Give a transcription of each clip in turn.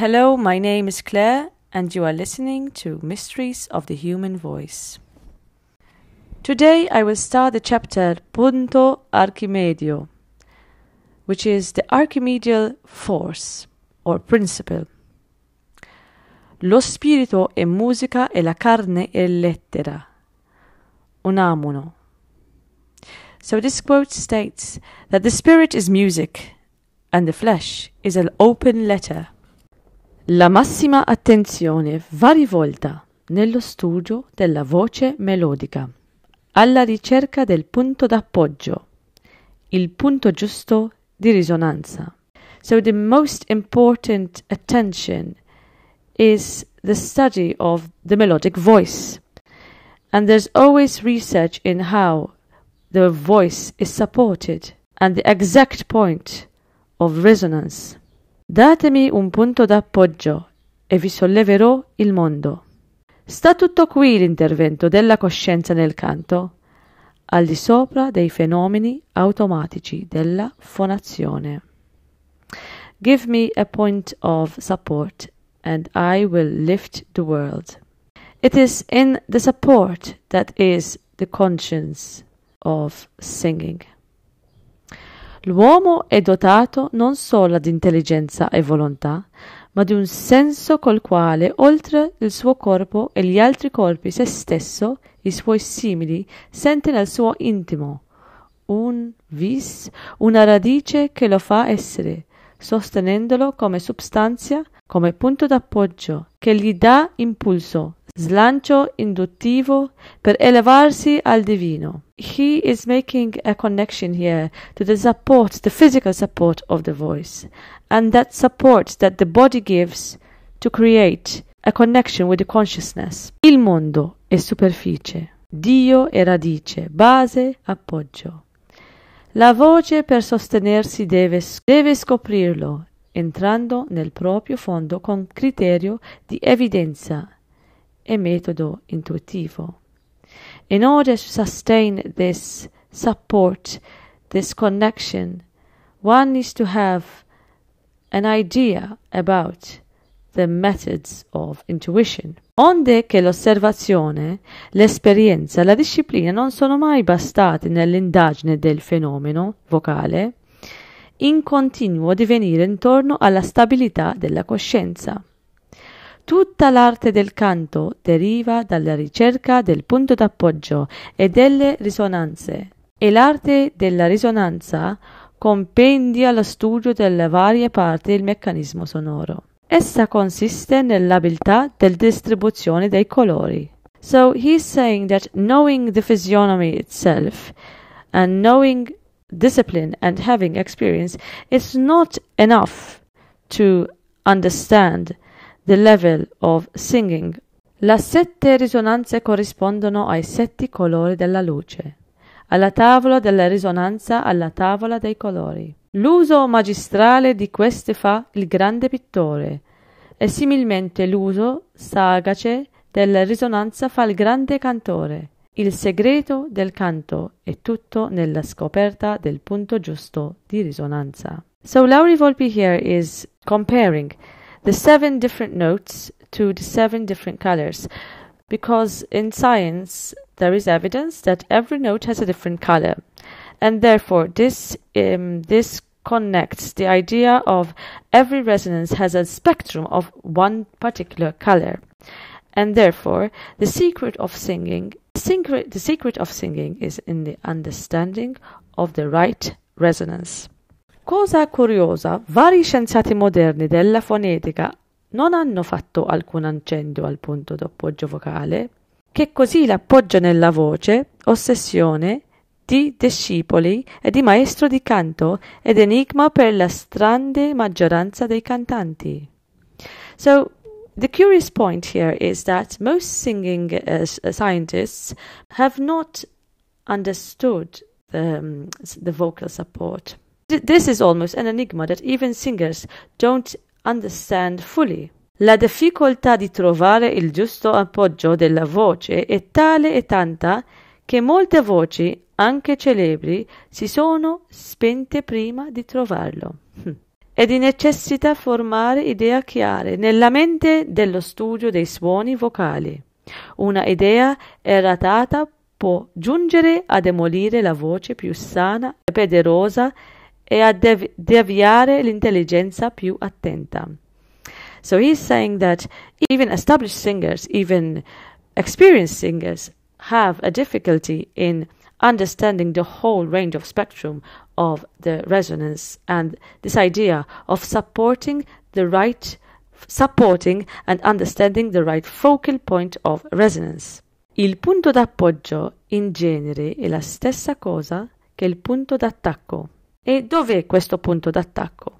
Hello, my name is Claire, and you are listening to Mysteries of the Human Voice. Today I will start the chapter Punto Archimedio, which is the Archimedeal force or principle. Lo spirito è musica e la carne è lettera. Unamuno. So this quote states that the spirit is music and the flesh is an open letter. La massima attenzione va rivolta nello studio della voce melodica alla ricerca del punto d'appoggio, il punto giusto di risonanza. So the most important attention is the study of the melodic voice. And there's always research in how the voice is supported and the exact point of resonance. Datemi un punto d'appoggio e vi solleverò il mondo. Sta tutto qui l'intervento della coscienza nel canto, al di sopra dei fenomeni automatici della fonazione. Give me a point of support and I will lift the world. It is in the support that is the conscience of singing. L'uomo è dotato non solo di intelligenza e volontà, ma di un senso col quale, oltre il suo corpo e gli altri corpi, se stesso, i suoi simili, sente nel suo intimo un vis, una radice che lo fa essere, sostenendolo come substanza, come punto d'appoggio, che gli dà impulso, slancio induttivo per elevarsi al divino. He is making a connection here to the support, the physical support of the voice, and that support that the body gives to create a connection with the consciousness. Il mondo è superficie, Dio è radice, base, appoggio. La voce per sostenersi deve, deve scoprirlo, entrando nel proprio fondo con criterio di evidenza e metodo intuitivo. In order to sustain this support, this connection, one needs to have an idea about the methods of intuition. Onde che l'osservazione, l'esperienza, la disciplina non sono mai bastate nell'indagine del fenomeno vocale, in continuo divenire intorno alla stabilità della coscienza. Tutta l'arte del canto deriva dalla ricerca del punto d'appoggio e delle risonanze, e l'arte della risonanza compendia lo studio delle varie parti del meccanismo sonoro. Essa consiste nell'abilità della distribuzione dei colori. So he's saying that knowing the physiognomy itself and knowing discipline and having experience is not enough to understand the level of singing. Le sette risonanze corrispondono ai sette colori della luce, alla tavola della risonanza, alla tavola dei colori. L'uso magistrale di queste fa il grande pittore, e similmente l'uso sagace della risonanza fa il grande cantore. Il segreto del canto è tutto nella scoperta del punto giusto di risonanza. So Lauri Volpi here is comparing the seven different notes to the seven different colors because in science there is evidence that every note has a different color and therefore this um, this connects the idea of every resonance has a spectrum of one particular color and therefore the secret of singing secret, the secret of singing is in the understanding of the right resonance Cosa curiosa, vari scienziati moderni della fonetica non hanno fatto alcun accenno al punto d'appoggio vocale, che così l'appoggio nella voce, ossessione di discepoli e di maestro di canto ed enigma per la strande maggioranza dei cantanti. So, the curious point here is that most singing uh, scientists have not understood the, um, the vocal support. This is almost an enigma that even singers don't understand fully. La difficoltà di trovare il giusto appoggio della voce è tale e tanta che molte voci, anche celebri, si sono spente prima di trovarlo. E di necessità formare idee chiare nella mente dello studio dei suoni vocali. Una idea erratata può giungere a demolire la voce più sana e poderosa e a devi- deviare l'intelligenza più attenta. So he's saying that even established singers, even experienced singers, have a difficulty in understanding the whole range of spectrum of the resonance and this idea of supporting the right supporting and understanding the right focal point of resonance. Il punto d'appoggio in genere è la stessa cosa che il punto d'attacco. E dov'è questo punto d'attacco?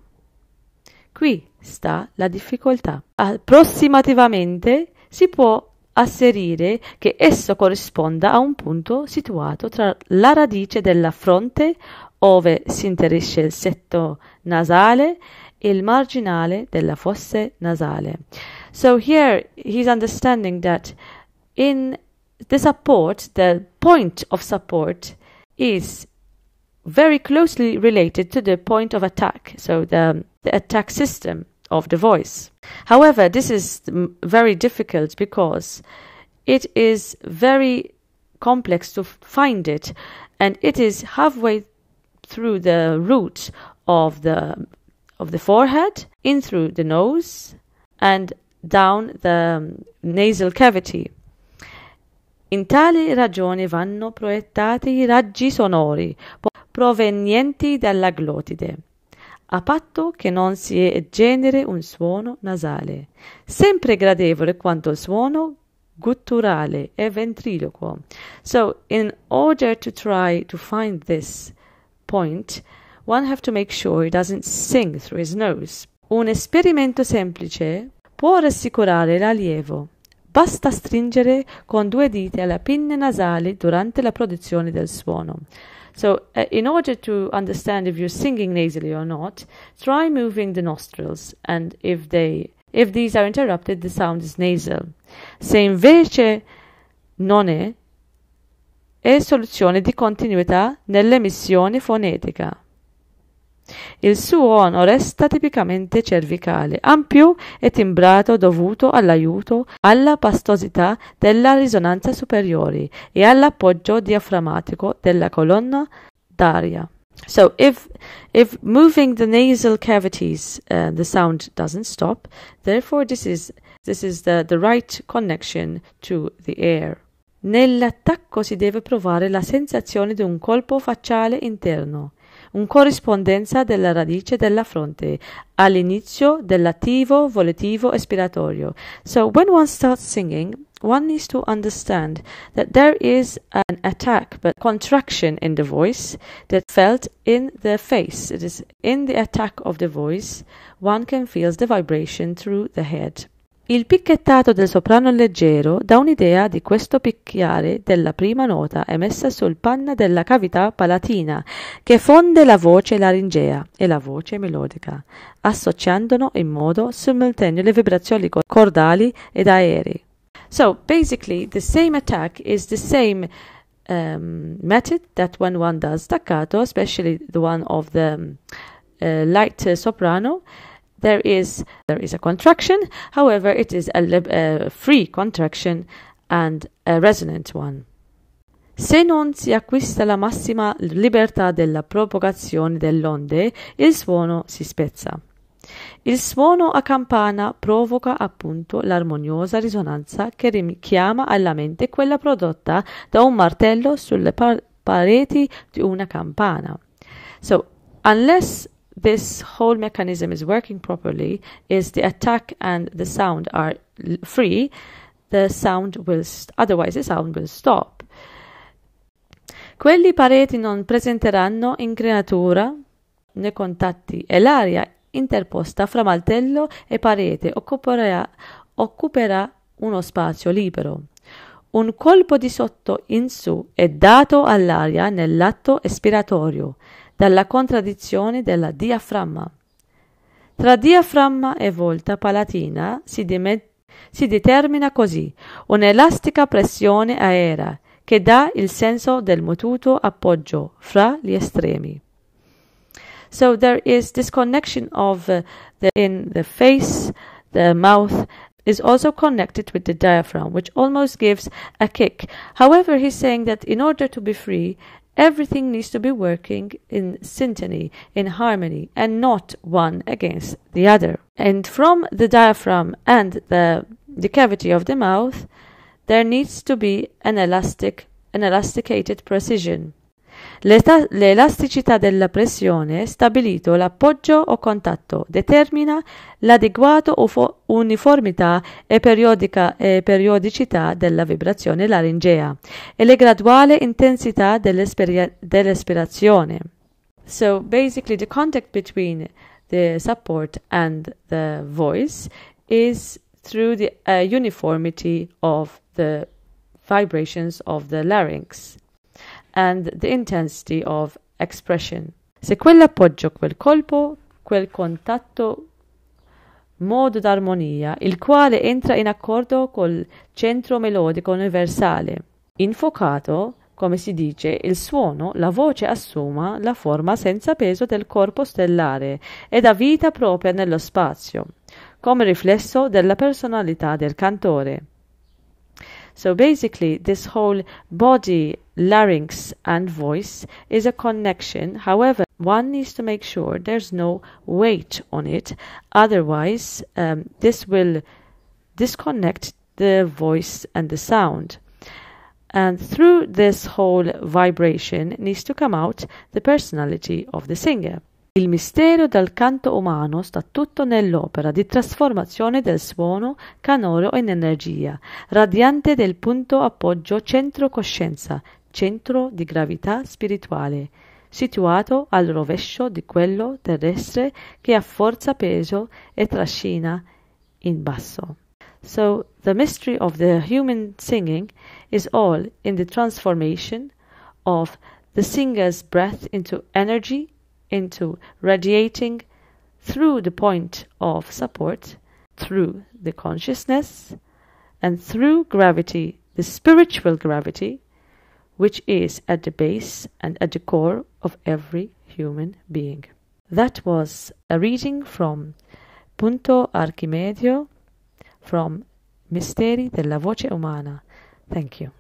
Qui sta la difficoltà. Approssimativamente si può asserire che esso corrisponda a un punto situato tra la radice della fronte, ove si inserisce il setto nasale, e il marginale della fosse nasale. So here he's understanding that in the support, the point of support is very closely related to the point of attack, so the, the attack system of the voice. However, this is very difficult because it is very complex to find it and it is halfway through the root of the of the forehead in through the nose and down the um, nasal cavity in tale ragione vanno proiettati i raggi sonori provenienti dalla glottide, a patto che non si generi un suono nasale, sempre gradevole quanto il suono gutturale e ventriloquo. So, in order to try to find this point, one have to make sure he doesn't sing through his nose. Un esperimento semplice può rassicurare l'allievo Basta stringere con due dita le pinne nasali durante la produzione del suono. So, uh, in order to understand if you're singing nasally or not, try moving the nostrils, and if they if these are interrupted, the sound is nasal. Se invece non è, è soluzione di continuità nell'emissione fonetica. Il suono resta tipicamente cervicale, ampio e timbrato dovuto all'aiuto alla pastosità della risonanza superiore e all'appoggio diaframmatico della colonna d'aria. So if if moving the nasal cavities, uh, the sound doesn't stop. Therefore, this is this is the, the right connection to the air. Nell'attacco si deve provare la sensazione di un colpo facciale interno un corrispondenza della radice della fronte all'inizio dell'attivo volitivo espiratorio. So when one starts singing, one needs to understand that there is an attack but contraction in the voice that felt in the face. It is in the attack of the voice one can feel the vibration through the head. Il picchettato del soprano leggero dà un'idea di questo picchiare della prima nota emessa sul panna della cavità palatina che fonde la voce laringea e la voce melodica, associandone in modo simultaneo le vibrazioni cordali ed aerei. So basically the same attack is the same um, method that when one does staccato, especially the one of the uh, light soprano, there is there is a contraction however it is a, a free contraction and a resonant one se non si acquista la massima libertà della propagazione dell'onde, il suono si spezza. Il suono a campana provoca appunto l'armoniosa risonanza che richiama alla mente quella prodotta da un martello sulle par- pareti di una campana. So, unless this whole mechanism is working properly, is the attack and the sound are free, the sound will otherwise the sound will stop. Quelli pareti non presenteranno inclinatura nei contatti e l'aria interposta fra martello e parete occuperà, occuperà uno spazio libero. Un colpo di sotto in su è dato all'aria nell'atto espiratorio dalla contraddizione della diaframma. Tra diaframma e volta palatina si, de- si determina così un'elastica pressione aerea che dà il senso del mutuo appoggio fra gli estremi. So there is this connection of uh, the in the face, the mouth is also connected with the diaphragm, which almost gives a kick. However, he's saying that in order to be free, everything needs to be working in syntony, in harmony, and not one against the other. And from the diaphragm and the, the cavity of the mouth, there needs to be an elastic, an elasticated precision. L'elasticità della pressione, stabilito l'appoggio o contatto, determina l'adeguato uniformità e, e periodicità della vibrazione laringea e la graduale intensità dell'espirazione. So basically the contact between the support and the voice is through the uh, uniformity of the vibrations of the larynx. And the intensity of expression. Se quell'appoggio, quel colpo, quel contatto, modo d'armonia, il quale entra in accordo col centro melodico universale, infocato, come si dice, il suono, la voce assuma la forma senza peso del corpo stellare e dà vita propria nello spazio, come riflesso della personalità del cantore. So basically, this whole body, larynx, and voice is a connection. However, one needs to make sure there's no weight on it. Otherwise, um, this will disconnect the voice and the sound. And through this whole vibration needs to come out the personality of the singer. Il mistero del canto umano sta tutto nell'opera di trasformazione del suono canoro in energia, radiante del punto appoggio centro coscienza, centro di gravità spirituale, situato al rovescio di quello terrestre che ha forza peso e trascina in basso. So the mystery of the human singing is all in the transformation of the singer's breath into energy into radiating through the point of support, through the consciousness, and through gravity, the spiritual gravity, which is at the base and at the core of every human being. That was a reading from Punto Archimedio from Misteri della Voce Umana. Thank you.